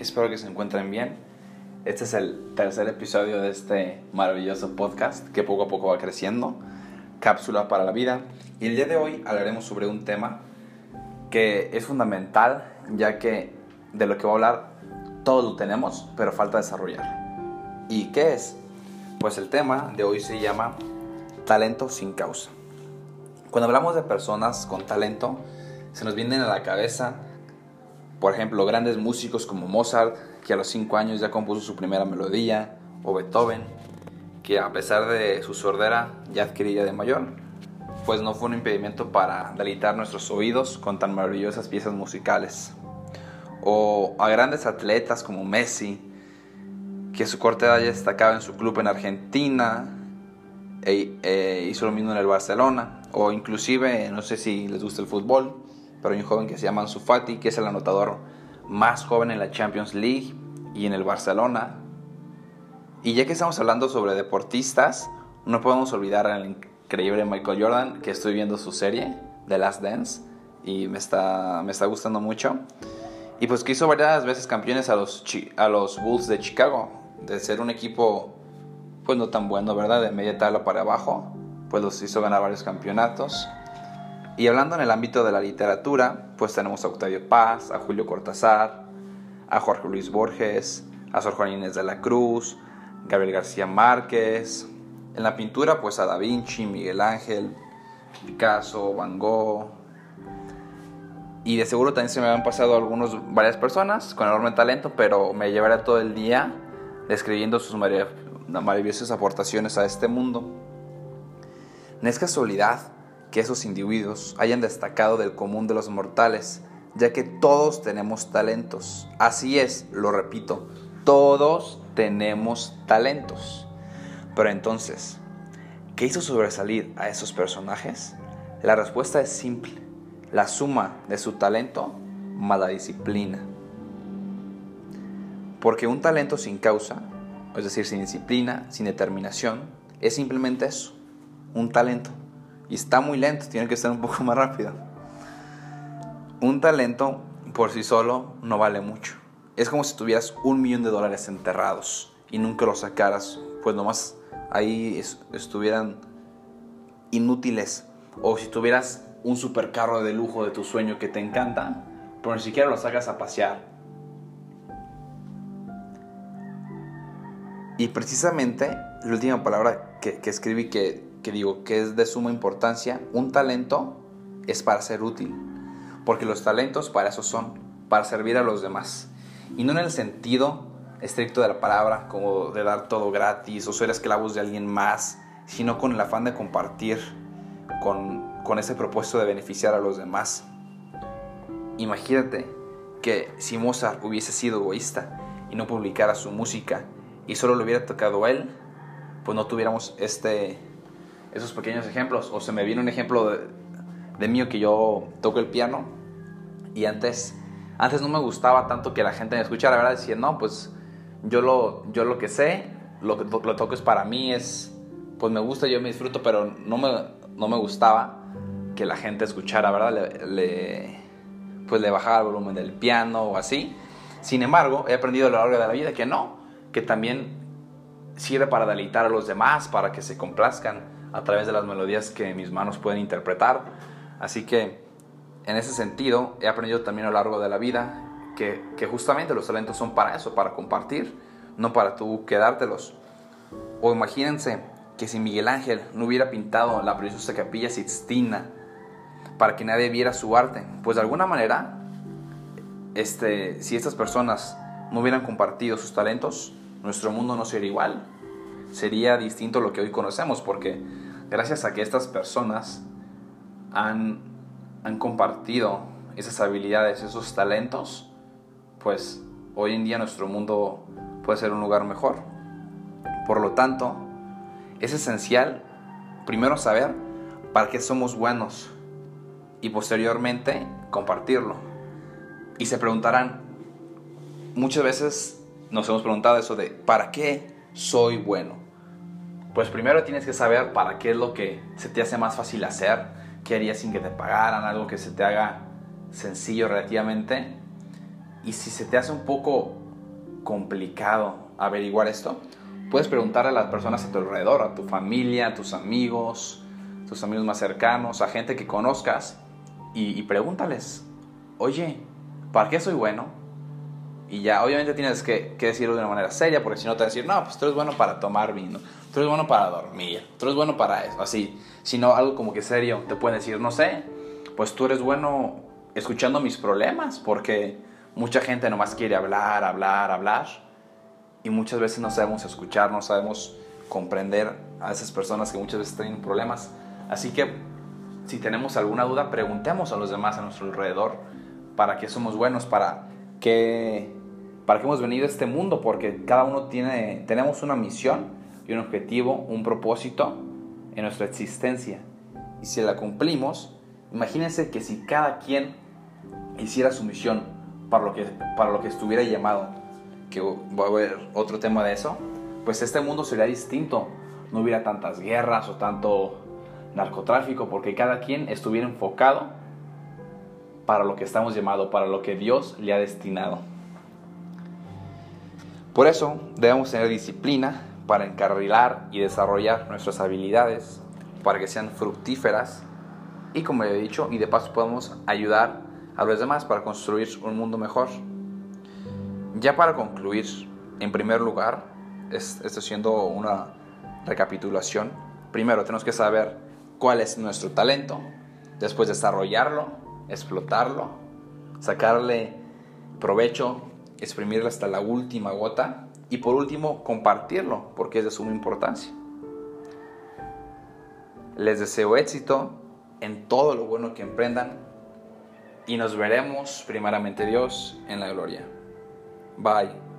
Espero que se encuentren bien. Este es el tercer episodio de este maravilloso podcast que poco a poco va creciendo. Cápsula para la vida. Y el día de hoy hablaremos sobre un tema que es fundamental, ya que de lo que voy a hablar todo lo tenemos, pero falta desarrollar. ¿Y qué es? Pues el tema de hoy se llama talento sin causa. Cuando hablamos de personas con talento, se nos vienen a la cabeza, por ejemplo, grandes músicos como Mozart, que a los 5 años ya compuso su primera melodía, o Beethoven, que a pesar de su sordera ya adquiría de mayor, pues no fue un impedimento para deleitar nuestros oídos con tan maravillosas piezas musicales. O a grandes atletas como Messi, que su corta edad ya destacaba en su club en Argentina, e, e hizo lo mismo en el Barcelona o inclusive, no sé si les gusta el fútbol, pero hay un joven que se llama Ansu Fati, que es el anotador más joven en la Champions League y en el Barcelona. Y ya que estamos hablando sobre deportistas, no podemos olvidar al increíble Michael Jordan, que estoy viendo su serie, The Last Dance, y me está, me está gustando mucho. Y pues que hizo varias veces campeones a los, a los Bulls de Chicago, de ser un equipo pues no tan bueno, ¿verdad? De media tabla para abajo, pues los hizo ganar varios campeonatos. Y hablando en el ámbito de la literatura, pues tenemos a Octavio Paz, a Julio Cortázar, a Jorge Luis Borges, a Sor Juan Inés de la Cruz, Gabriel García Márquez. En la pintura, pues a Da Vinci, Miguel Ángel, Picasso, Van Gogh. Y de seguro también se me han pasado algunos, varias personas con enorme talento, pero me llevaré todo el día describiendo sus maravillosas aportaciones a este mundo. No es casualidad que esos individuos hayan destacado del común de los mortales, ya que todos tenemos talentos. Así es, lo repito, todos tenemos talentos. Pero entonces, ¿qué hizo sobresalir a esos personajes? La respuesta es simple, la suma de su talento más la disciplina. Porque un talento sin causa, es decir, sin disciplina, sin determinación, es simplemente eso, un talento. Y está muy lento, tiene que ser un poco más rápido. Un talento por sí solo no vale mucho. Es como si tuvieras un millón de dólares enterrados y nunca los sacaras, pues nomás ahí estuvieran inútiles. O si tuvieras un supercarro de lujo de tu sueño que te encanta, pero ni siquiera lo sacas a pasear. Y precisamente la última palabra que escribí que que digo que es de suma importancia, un talento es para ser útil, porque los talentos para eso son, para servir a los demás. Y no en el sentido estricto de la palabra, como de dar todo gratis o ser esclavos de alguien más, sino con el afán de compartir, con, con ese propósito de beneficiar a los demás. Imagínate que si Mozart hubiese sido egoísta y no publicara su música y solo le hubiera tocado a él, pues no tuviéramos este, esos pequeños ejemplos. O se me viene un ejemplo de, de mío que yo toco el piano y antes, antes no me gustaba tanto que la gente me escuchara, ¿verdad? Decía, no, pues yo lo, yo lo que sé, lo que lo toco es para mí, es, pues me gusta, yo me disfruto, pero no me, no me gustaba que la gente escuchara, ¿verdad? Le, pues le bajaba el volumen del piano o así. Sin embargo, he aprendido a lo largo de la vida que no, que también sirve para deleitar a los demás, para que se complazcan a través de las melodías que mis manos pueden interpretar. Así que en ese sentido he aprendido también a lo largo de la vida que, justamente los talentos son para eso, para compartir, no para tú quedártelos. O imagínense que si Miguel Ángel no hubiera pintado la preciosa capilla Sixtina para que nadie viera su arte, pues de alguna manera, este, si estas personas no hubieran compartido sus talentos, nuestro mundo no sería igual sería distinto lo que hoy conocemos, porque gracias a que estas personas han, han compartido esas habilidades, esos talentos, pues hoy en día nuestro mundo puede ser un lugar mejor. Por lo tanto, es esencial primero saber para qué somos buenos y posteriormente compartirlo. Y se preguntarán, muchas veces nos hemos preguntado eso de, ¿para qué soy bueno? Pues primero tienes que saber para qué es lo que se te hace más fácil hacer, qué harías sin que te pagaran, algo que se te haga sencillo relativamente. Y si se te hace un poco complicado averiguar esto, puedes preguntarle a las personas a tu alrededor, a tu familia, a tus amigos, tus amigos más cercanos, a gente que conozcas y, pregúntales, oye, ¿para qué soy bueno? Y ya, obviamente tienes que, que, decirlo de una manera seria, porque si no te van a decir, no, pues tú eres bueno para tomar vino, tú eres bueno para dormir, tú eres bueno para eso, así. Sino algo como que serio, te pueden decir, no sé, pues tú eres bueno escuchando mis problemas, porque mucha gente nomás quiere hablar, hablar, hablar, y muchas veces no sabemos escuchar, no sabemos comprender a esas personas que muchas veces tienen problemas. Así que si tenemos alguna duda, preguntemos a los demás a nuestro alrededor para qué somos buenos, para qué, para qué hemos venido a este mundo, porque cada uno tiene, tenemos una misión y un objetivo, un propósito en nuestra existencia. Y si la cumplimos, imagínense que si cada quien hiciera su misión para lo que, para lo que estuviera llamado, que voy a ver otro tema de eso, pues este mundo sería distinto. No hubiera tantas guerras o tanto narcotráfico, porque cada quien estuviera enfocado para lo que estamos llamados, para lo que Dios le ha destinado. Por eso debemos tener disciplina para encarrilar y desarrollar nuestras habilidades, para que sean fructíferas y como he dicho, y de paso podemos ayudar a los demás para construir un mundo mejor. Ya para concluir, en primer lugar, esto siendo una recapitulación, primero tenemos que saber cuál es nuestro talento, después desarrollarlo, explotarlo, sacarle provecho, exprimirlo hasta la última gota y por último compartirlo porque es de suma importancia. Les deseo éxito en todo lo bueno que emprendan y nos veremos primeramente Dios en la gloria. Bye.